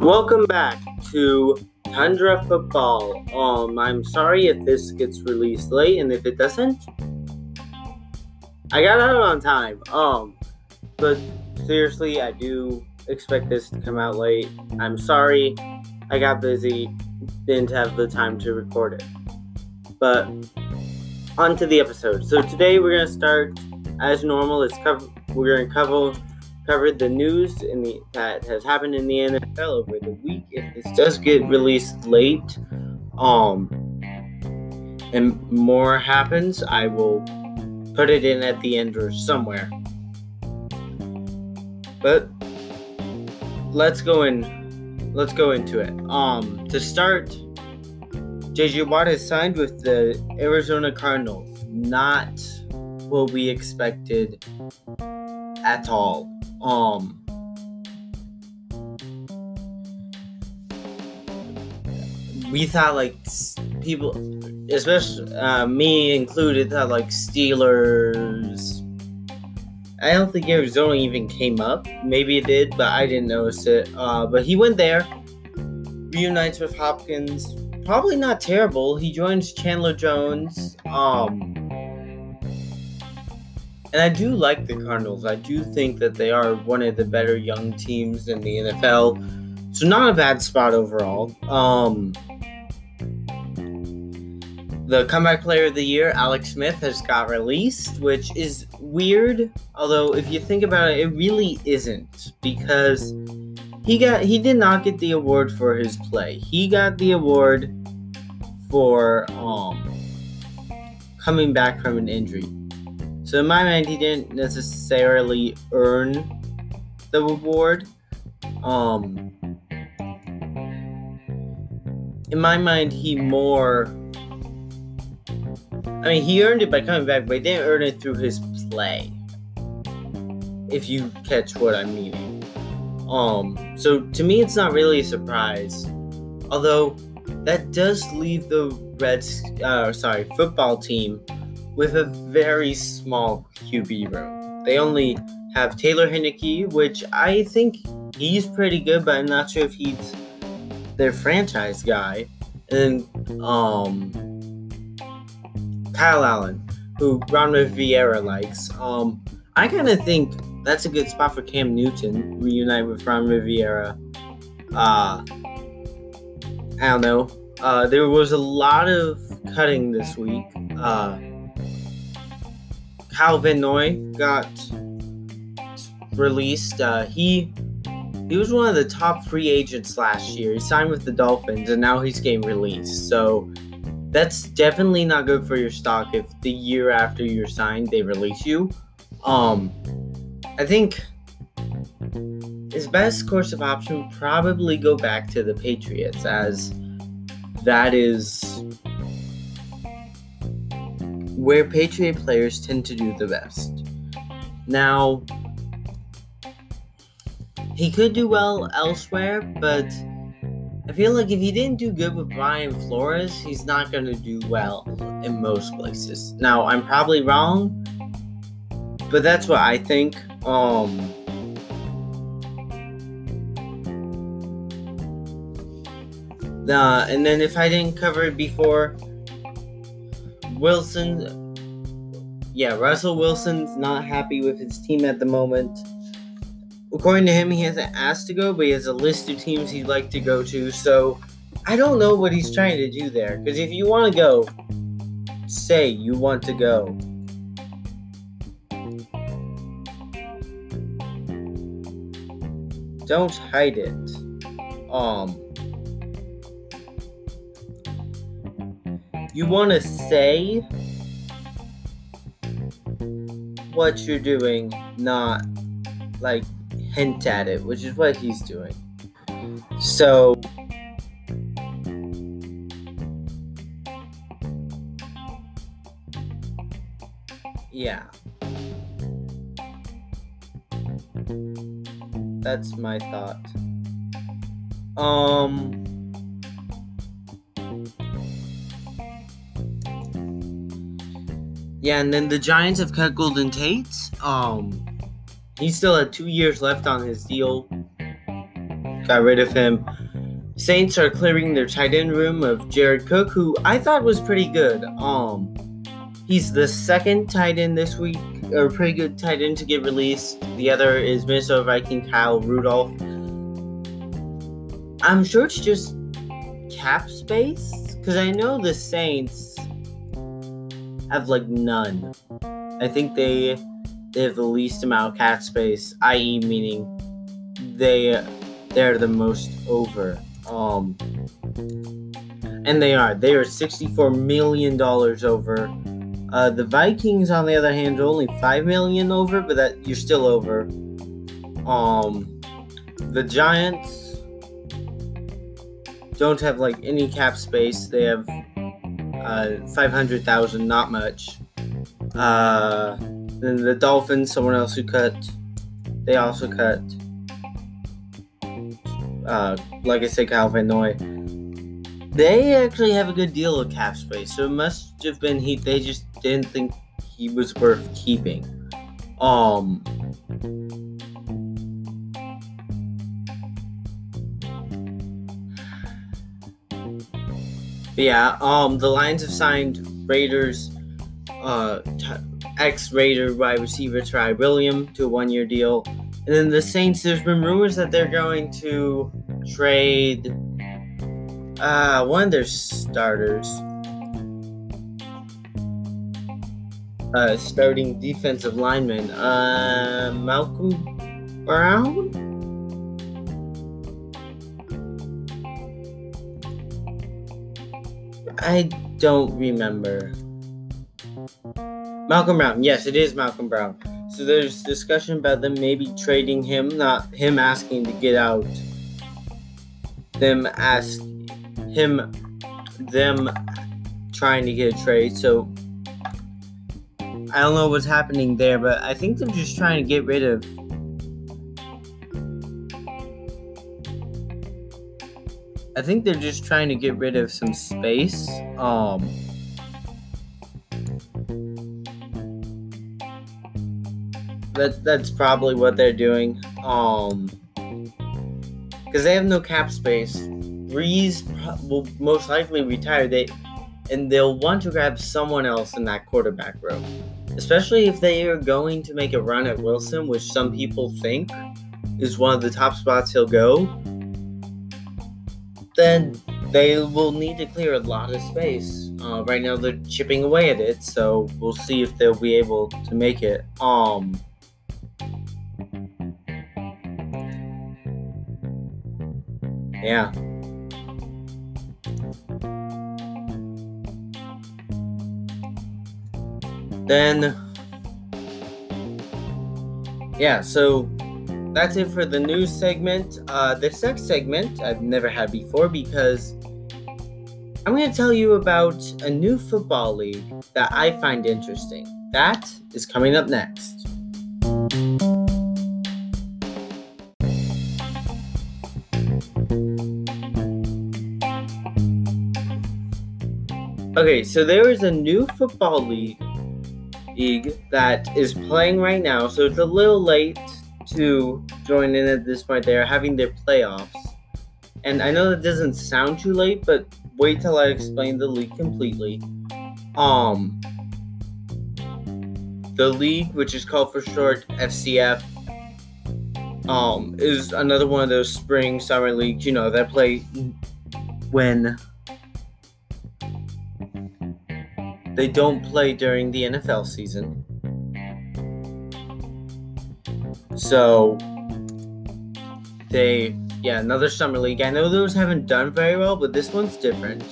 Welcome back to Tundra Football. Um, I'm sorry if this gets released late, and if it doesn't, I got out on time. Um, but seriously, I do expect this to come out late. I'm sorry, I got busy, didn't have the time to record it. But on to the episode. So today we're gonna start as normal. It's cover. We're gonna cover covered the news in the that has happened in the NFL over the week. If this does get released late, um, and more happens, I will put it in at the end or somewhere. But let's go in. Let's go into it. Um, to start, JJ Watt has signed with the Arizona Cardinals. Not what we expected at all. Um we thought like people especially uh, me included thought like Steelers I don't think Arizona even came up. Maybe it did, but I didn't notice it. Uh, but he went there, reunites with Hopkins. Probably not terrible. He joins Chandler Jones. Um, and I do like the Cardinals. I do think that they are one of the better young teams in the NFL. So not a bad spot overall. Um, the comeback player of the year, Alex Smith, has got released, which is weird. Although if you think about it, it really isn't because he got he did not get the award for his play. He got the award for um coming back from an injury. So in my mind, he didn't necessarily earn the reward. Um, in my mind, he more. I mean, he earned it by coming back, but he didn't earn it through his play. If you catch what I'm meaning. Um, so to me, it's not really a surprise. Although that does leave the Reds, uh, sorry, football team with a very small QB room. They only have Taylor Heinicke, which I think he's pretty good, but I'm not sure if he's their franchise guy. And um, Kyle Allen, who Ron Rivera likes. Um, I kind of think that's a good spot for Cam Newton, reunite with Ron Rivera. Uh, I don't know. Uh, there was a lot of cutting this week. Uh, Kyle Van Noy got released. Uh, he he was one of the top free agents last year. He signed with the Dolphins, and now he's getting released. So that's definitely not good for your stock if the year after you're signed they release you. Um, I think his best course of option would probably go back to the Patriots, as that is where Patriot players tend to do the best. Now, he could do well elsewhere, but I feel like if he didn't do good with Brian Flores, he's not going to do well in most places. Now, I'm probably wrong, but that's what I think. Um, uh, and then if I didn't cover it before, Wilson, yeah, Russell Wilson's not happy with his team at the moment. According to him, he hasn't asked to go, but he has a list of teams he'd like to go to. So I don't know what he's trying to do there. Because if you want to go, say you want to go. Don't hide it. Um, you want to say what you're doing, not like hint at it, which is what he's doing. So, yeah. That's my thought. Um, Yeah, and then the Giants have cut Golden Tate. Um, he still had two years left on his deal. Got rid of him. Saints are clearing their tight end room of Jared Cook, who I thought was pretty good. Um, he's the second tight end this week, or pretty good tight end to get released. The other is Minnesota Viking Kyle Rudolph. I'm sure it's just cap space because I know the Saints have like none. I think they they have the least amount of cap space, i.e., meaning they they're the most over. Um, and they are. They are sixty-four million dollars over. Uh, the Vikings, on the other hand, are only five million over, but that you're still over. Um, the Giants don't have like any cap space. They have uh, five hundred thousand, not much. Uh, then the Dolphins, someone else who cut. They also cut uh, like I said, Van Noy, they actually have a good deal of cap space. So it must have been he. They just didn't think he was worth keeping. Um. Yeah. Um. The Lions have signed Raiders. Uh. T- ex Raider wide receiver Tyrell William to a one year deal. And then the Saints, there's been rumors that they're going to trade uh, one of their starters. Uh, starting defensive lineman, uh, Malcom Brown? I don't remember. Malcom Brown. Yes, it is Malcom Brown. So there's discussion about them maybe trading him, not him asking to get out. Them ask him, them trying to get a trade. So I don't know what's happening there, but I think they're just trying to get rid of. I think they're just trying to get rid of some space. Um. that that's probably what they're doing. Um, because they have no cap space. Brees will most likely retire. They and they'll want to grab someone else in that quarterback room, especially if they are going to make a run at Wilson, which some people think is one of the top spots he'll go. Then they will need to clear a lot of space. Uh, right now they're chipping away at it, so we'll see if they'll be able to make it. Um. Yeah. Then, yeah, so that's it for the news segment. Uh, this next segment I've never had before because I'm going to tell you about a new football league that I find interesting. That is coming up next. Okay, so there is a new football league league that is playing right now, so it's a little late to join in at this point. They're having their playoffs. And I know that doesn't sound too late, but wait till I explain the league completely. Um the league, which is called for short FCF, um, is another one of those spring summer leagues, you know, that play when They don't play during the NFL season. So they yeah, another summer league. I know those haven't done very well, but this one's different.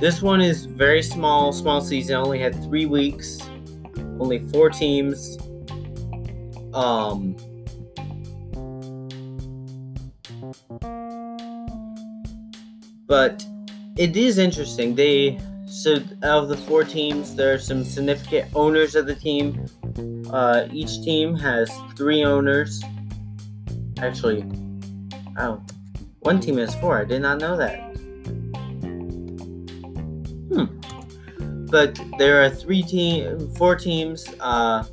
This one is very small, small season, only had 3 weeks, only 4 teams. Um but it is interesting. They so, of the four teams, there are some significant owners of the team. Uh, each team has three owners. Actually, oh, one team has four. I did not know that. Hmm. But there are three team, four teams. Uh,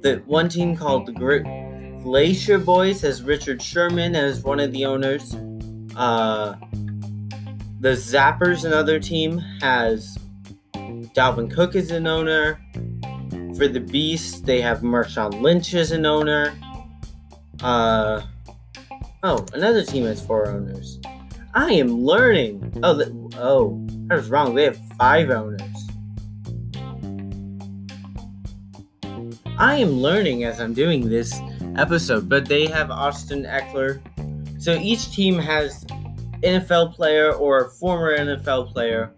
the one team called the Glacier Boys has Richard Sherman as one of the owners. Uh, the Zappers, another team, has Dalvin Cook as an owner. For the Beasts, they have Marshawn Lynch as an owner. Uh, oh, another team has four owners. I am learning. Oh, the, oh, I was wrong. They have five owners. I am learning as I'm doing this episode, but they have Austin Ekeler. So each team has NFL player or former NFL player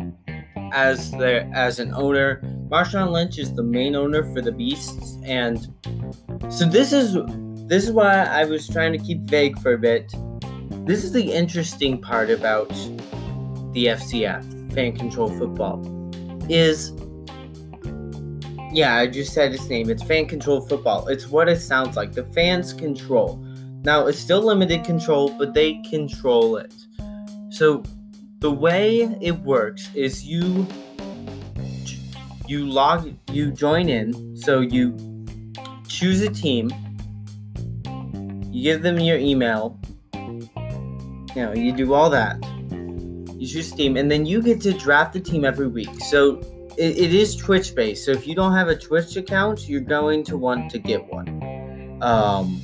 as their as an owner. Marshawn Lynch is the main owner for the Beasts, and so this is this is why I was trying to keep vague for a bit. This is the interesting part about the FCF, fan control football, is yeah, I just said its name. It's fan control football. It's what it sounds like. The fans control. Now, it's still limited control, but they control it. So, the way it works is you you log you join in, so you choose a team, you give them your email, you know, you do all that. You a team, and then you get to draft the team every week. So it, it is Twitch based. So if you don't have a Twitch account, you're going to want to get one. Um,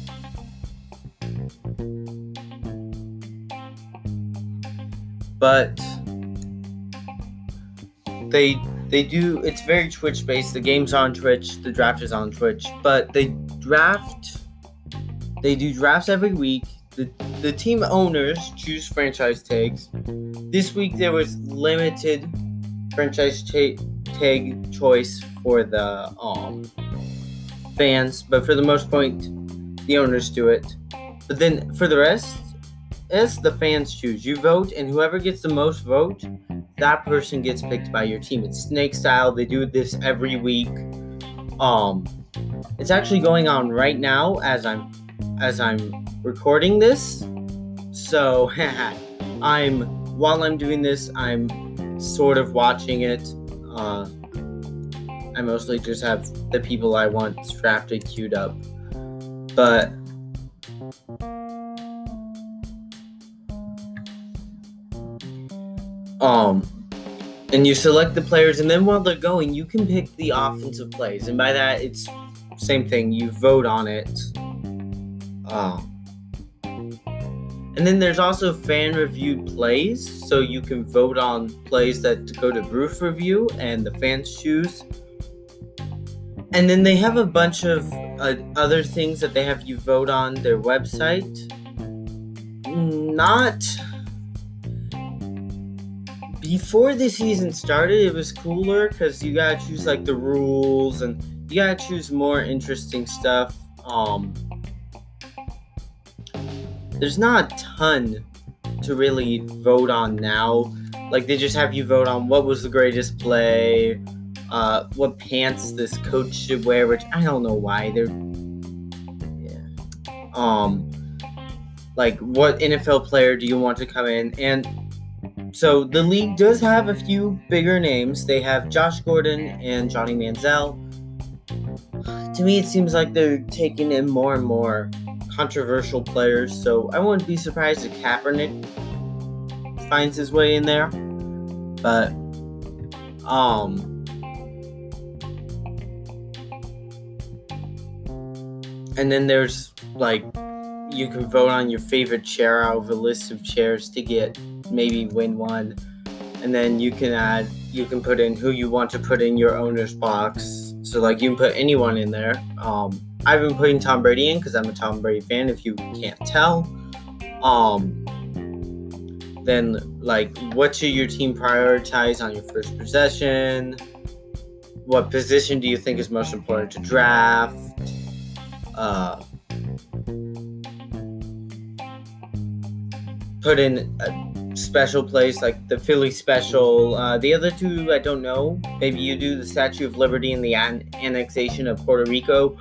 but they they do it's very Twitch based. The game's on Twitch, the draft is on Twitch, but they draft they do drafts every week. The, the team owners choose franchise tags. This week there was limited franchise ta- tag choice for the um fans, but for the most part, the owners do it. But then for the rest, it's the fans choose. You vote, and whoever gets the most vote, that person gets picked by your team. It's snake style. They do this every week. Um, it's actually going on right now as I'm as I'm recording this. So I'm while I'm doing this, I'm sort of watching it. Uh, I mostly just have the people I want drafted queued up. But um and you select the players and then while they're going you can pick the offensive plays and by that it's same thing you vote on it um and then there's also fan reviewed plays, so you can vote on plays that go to Roof Review and the fans choose. And then they have a bunch of uh, other things that they have you vote on their website. Not before the season started, it was cooler because you gotta choose like the rules and you gotta choose more interesting stuff. Um, there's not a ton to really vote on now. Like they just have you vote on what was the greatest play, uh, what pants this coach should wear, which I don't know why they're. Yeah. Um, like what NFL player do you want to come in? And so the league does have a few bigger names. They have Josh Gordon and Johnny Manziel. To me, it seems like they're taking in more and more controversial players, so I wouldn't be surprised if Kaepernick finds his way in there. But, um, and then there's like you can vote on your favorite chair out of a list of chairs to get maybe win one. And then you can add you can put in who you want to put in your owner's box. So like you can put anyone in there. Um I've been putting Tom Brady in because I'm a Tom Brady fan. If you can't tell, um, then like, what should your team prioritize on your first possession? What position do you think is most important to draft? Uh, put in a special place like the Philly special. Uh, the other two, I don't know. Maybe you do the Statue of Liberty and the an- annexation of Puerto Rico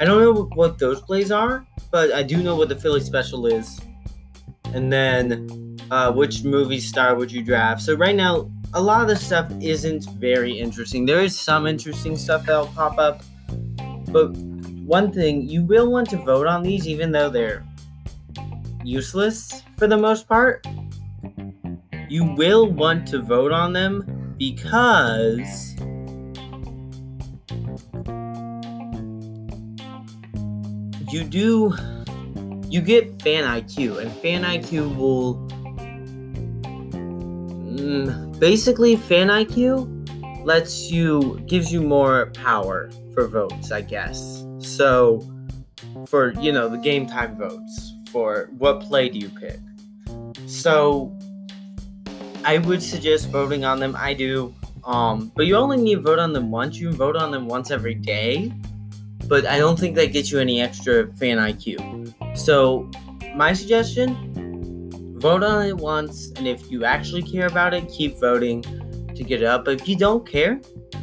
I don't know what those plays are, but I do know what the Philly special is. And then, uh, which movie star would you draft? So right now, a lot of the stuff isn't very interesting. There is some interesting stuff that'll pop up, but one thing you will want to vote on these, even though they're useless for the most part. You will want to vote on them because you do you get fan IQ, and fan IQ will mm, basically fan IQ lets you gives you more power for votes, I guess. So for you know the game time votes for what play do you pick. So I would suggest voting on them. I do. Um, but you only need to vote on them once. You vote on them once every day. But I don't think that gets you any extra fan IQ. So my suggestion, vote on it once, and if you actually care about it, keep voting to get it up. But if you don't care,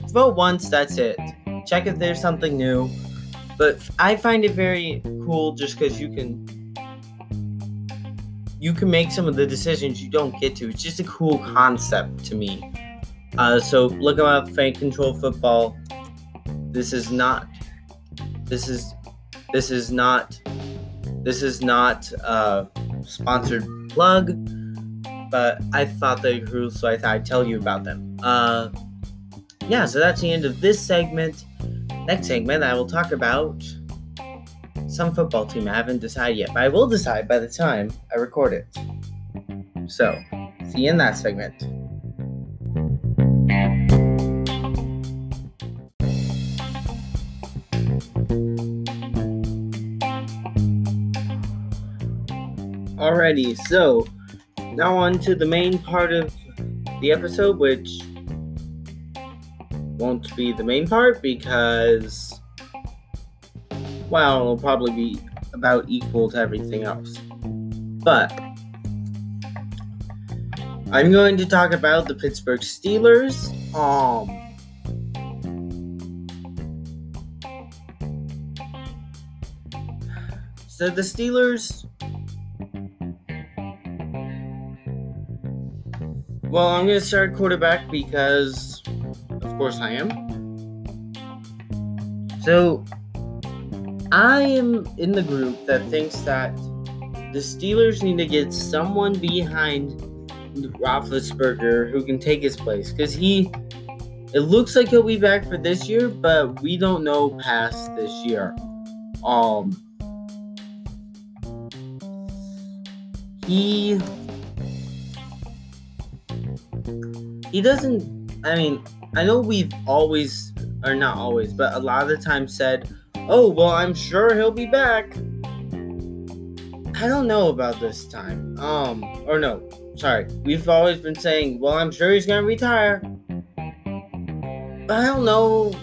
vote once, that's it. Check if there's something new. But I find it very cool just because you can you can make some of the decisions you don't get to. It's just a cool concept to me. Uh, so look up fan control football. This is not. This is. This is not. This is not a sponsored plug, but I thought they cool, so I thought I'd tell you about them. Uh, yeah, so that's the end of this segment. Next segment, I will talk about some football team I haven't decided yet, but I will decide by the time I record it. So, see you in that segment. Alrighty, so now on to the main part of the episode, which won't be the main part because well, it'll probably be about equal to everything else. But I'm going to talk about the Pittsburgh Steelers. Um So the Steelers Well, I'm going to start quarterback because of course I am. So I am in the group that thinks that the Steelers need to get someone behind Roethlisberger who can take his place because he. It looks like he'll be back for this year, but we don't know past this year. Um, he he doesn't. I mean, I know we've always, or not always, but a lot of the time said oh, well, I'm sure he'll be back. I don't know about this time. Um, or no, sorry. We've always been saying, well, I'm sure he's gonna retire. But I don't know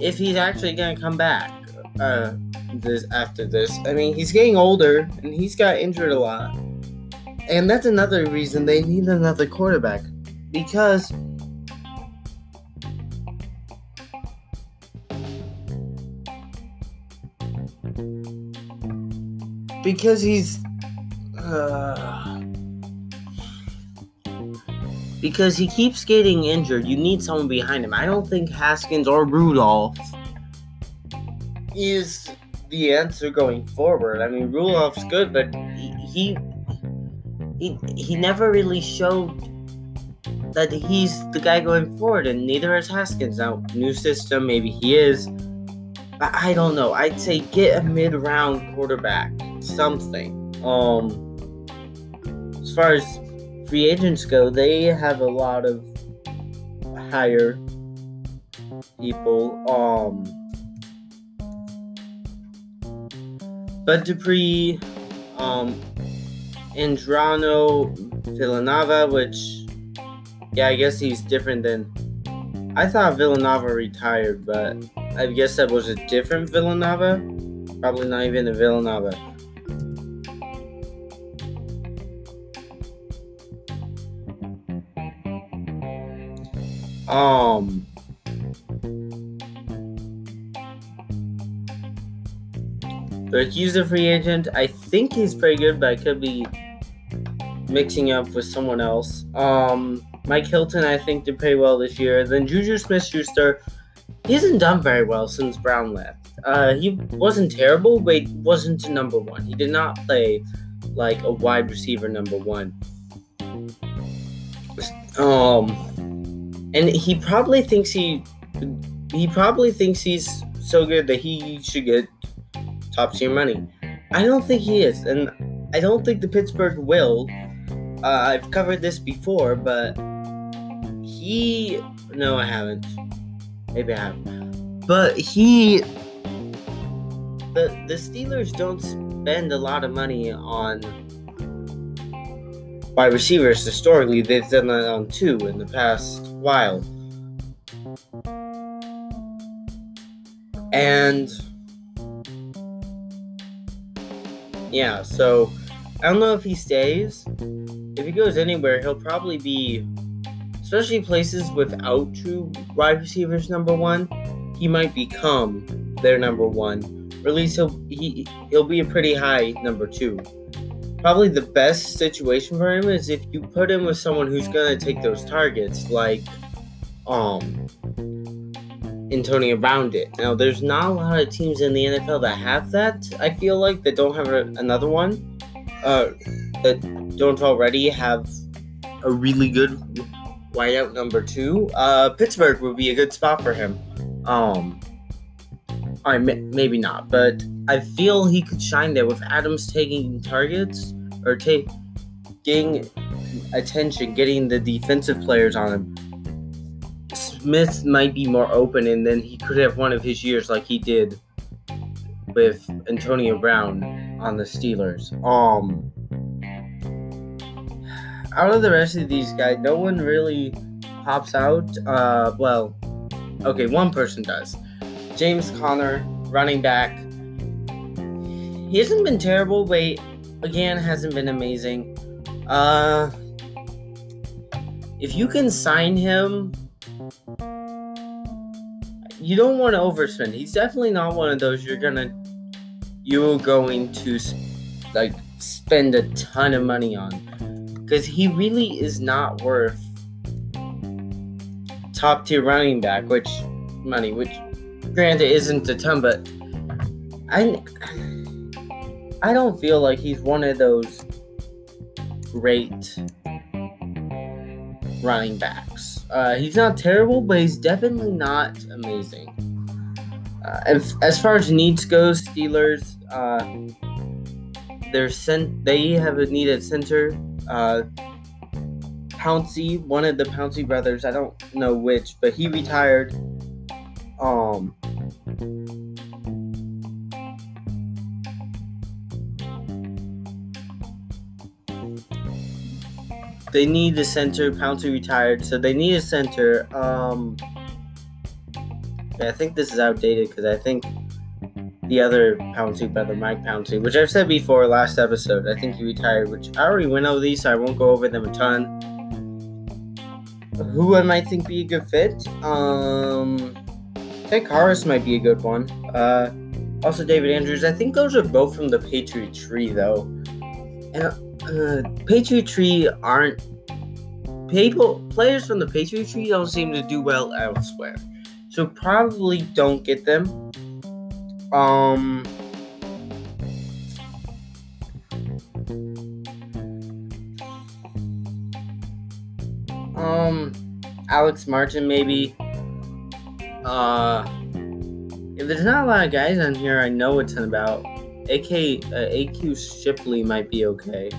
if he's actually gonna come back. Uh, this after this. I mean, he's getting older and he's got injured a lot. And that's another reason they need another quarterback because because he's uh, because he keeps getting injured. You need someone behind him. I don't think Haskins or Rudolph is the answer going forward. I mean, Rudolph's good, but he he he he never really showed that he's the guy going forward, and neither is Haskins. Now, new system, maybe he is. But I don't know. I'd say get a mid-round quarterback something. Um, as far as free agents go, they have a lot of higher people. Um, Bud Dupree, um, Adriano Villanova, which, yeah, I guess he's different than. I thought Villanova retired, but I guess that was a different Villanova. Probably not even a Villanova. Um. But he's a free agent. I think he's pretty good, but I could be mixing up with someone else. Um, Mike Hilton, I think, did pretty well this year. Then Juju Smith Schuster, he hasn't done very well since Brown left. Uh, he wasn't terrible, but he wasn't number one. He did not play like a wide receiver number one. Um, and he probably thinks he he probably thinks he's so good that he should get top tier money. I don't think he is, and I don't think the Pittsburgh will. Uh, I've covered this before, but he. No, I haven't. Maybe I have. But he. The, the Steelers don't spend a lot of money on wide receivers historically. They've done that on two in the past while. And yeah, so I don't know if he stays. If he goes anywhere, he'll probably be, especially places without true wide receivers number one. He might become their number one. Or at least he'll he he'll be a pretty high number two. Probably the best situation for him is if you put him with someone who's gonna take those targets, like um Antonio Brown did. Now, there's not a lot of teams in the NFL that have that. I feel like that don't have a, another one, uh, that don't already have a really good wideout number two. Uh, Pittsburgh would be a good spot for him. Um, I maybe not, but I feel he could shine there with Adams taking targets or taking attention, getting the defensive players on him Smith might be more open, and then he could have one of his years like he did with Antonio Brown on the Steelers. Um, out of the rest of these guys, no one really pops out. Uh, well, okay, one person does. James Conner, running back. He hasn't been terrible, but again, hasn't been amazing. Uh, if you can sign him you don't want to overspend. He's definitely not one of those you're gonna you're going to like spend a ton of money on because he really is not worth top tier running back, which money, which granted isn't a ton, but I I don't feel like he's one of those great running backs. Uh, he's not terrible, but he's definitely not amazing. Uh, as, as far as needs goes, Steelers, uh, they're sent. They have a needed center. Uh, Pouncey, one of the Pouncey brothers, I don't know which, but he retired. Um, they need a center. Pouncey retired, so they need a center. Um, I think this is outdated because I think the other Pouncey brother, Mike Pouncey, which I've said before last episode, I think he retired, which I already went over these, so I won't go over them a ton. Who I might think be a good fit? Um, Ted Karras might be a good one. Uh, also David Andrews. I think those are both from the Patriot tree, though. And uh, Patriot Tree aren't people players from the Patriot Tree don't seem to do well elsewhere, so probably don't get them. Um. Um, Alex Martin maybe. Uh, if there's not a lot of guys on here I know a ton about, AK uh, AQ Shipley might be okay.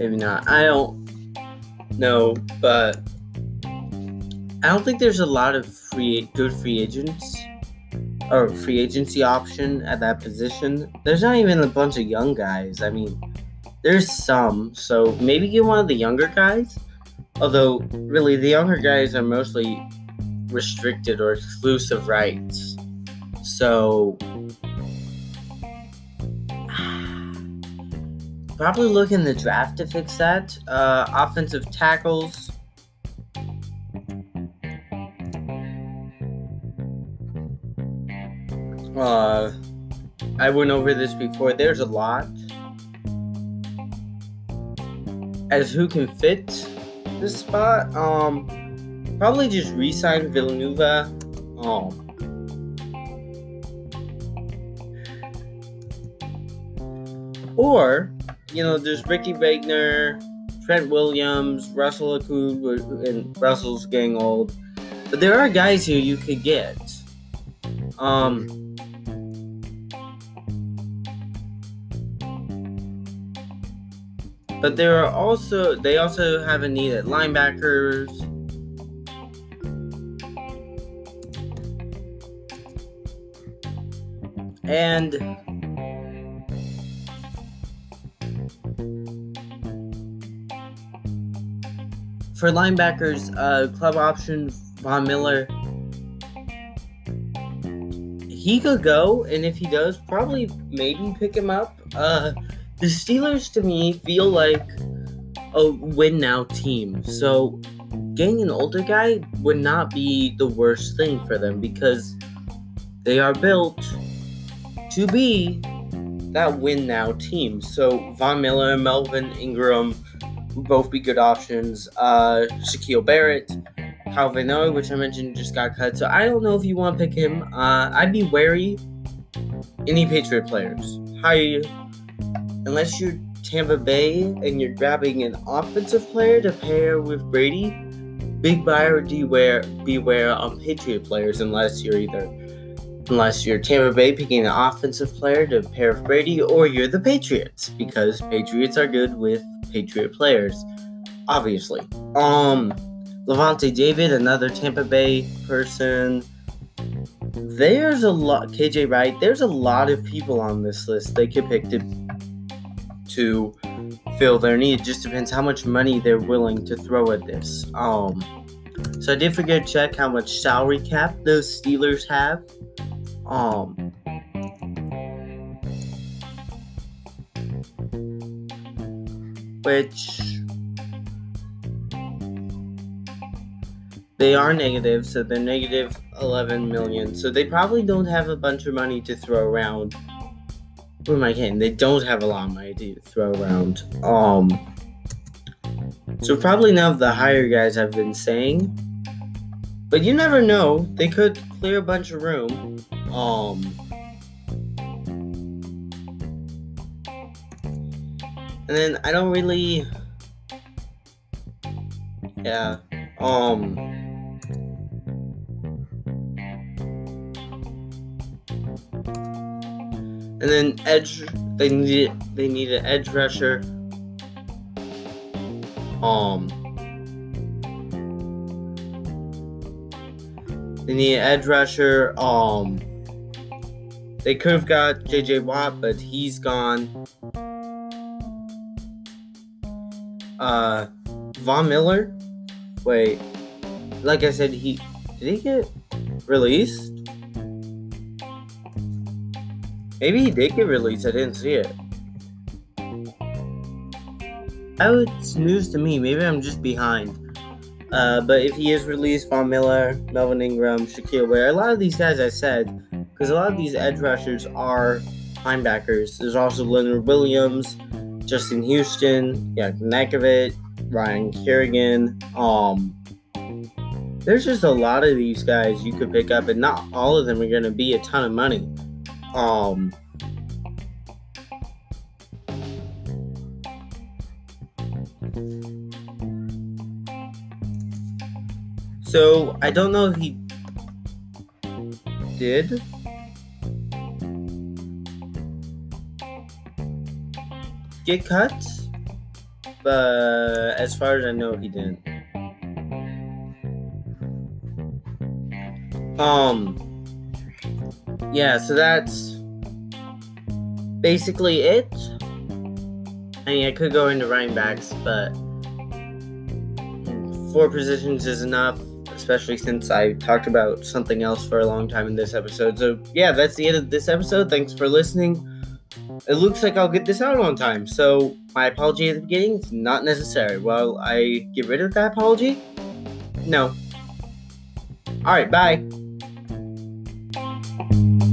maybe not. I don't know, but I don't think there's a lot of free good free agents or free agency option at that position. There's not even a bunch of young guys. I mean, there's some, so maybe get one of the younger guys. Although, really, the younger guys are mostly restricted or exclusive rights. So, probably look in the draft to fix that. Uh, offensive tackles. Uh, I went over this before. There's a lot. As who can fit, this spot. Um, probably just re-sign Villanueva. Um, or you know, there's Ricky Wagner, Trent Williams, Russell Okung, and Russell's getting old. But there are guys here you could get. Um, but there are also they also have a need at linebackers. And for linebackers, uh, club option Von Miller. He could go, and if he does, probably maybe pick him up. Uh, the Steelers to me feel like a win now team. So getting an older guy would not be the worst thing for them because they are built to be that win now team. So Von Miller, Melvin Ingram would both be good options. Uh, Shaquille Barrett, Kyle Van Noy, which I mentioned just got cut. So I don't know if you want to pick him. Uh, I'd be wary. Any Patriot players. How unless you're Tampa Bay and you're grabbing an offensive player to pair with Brady, big buyer beware beware on Patriot players unless you're either unless you're Tampa Bay picking an offensive player to pair with Brady or you're the Patriots because Patriots are good with Patriot players, obviously. Um Lavonte David, another Tampa Bay person. There's a lot KJ Wright, there's a lot of people on this list they could pick to to fill their need. It just depends how much money they're willing to throw at this. Um, so I did forget to check how much salary cap those Steelers have. Um, which they are negative, so they're negative 11 million. So they probably don't have a bunch of money to throw around what am I kidding? They don't have a lot of money to throw around. Um, so probably none of the higher guys have been saying, but you never know. They could clear a bunch of room. Um, and then I don't really, yeah. Um. And then edge, they need they need an edge rusher. Um, they need an edge rusher. Um, they could have got J.J. Watt, but he's gone. Uh, Von Miller. Wait, like I said, he did he get released? Maybe he did get released. I didn't see it. That was news to me. Maybe I'm just behind. Uh, but if he is released, Von Miller, Melvin Ingram, Shaquille Ware, a lot of these guys I said, because a lot of these edge rushers are linebackers. There's also Leonard Williams, Justin Houston, yeah, Ngakoue, Ryan Kerrigan. Um, there's just a lot of these guys you could pick up, and not all of them are going to be a ton of money. Um, so I don't know if he did. Get cut, but as far as I know, he didn't. Um, yeah, so that's basically it. I mean, I could go into running backs, but four positions is enough, especially since I talked about something else for a long time in this episode. So, yeah, that's the end of this episode. Thanks for listening. It looks like I'll get this out on time, so my apology at the beginning is not necessary. Well, I get rid of that apology? No. Alright, bye. You.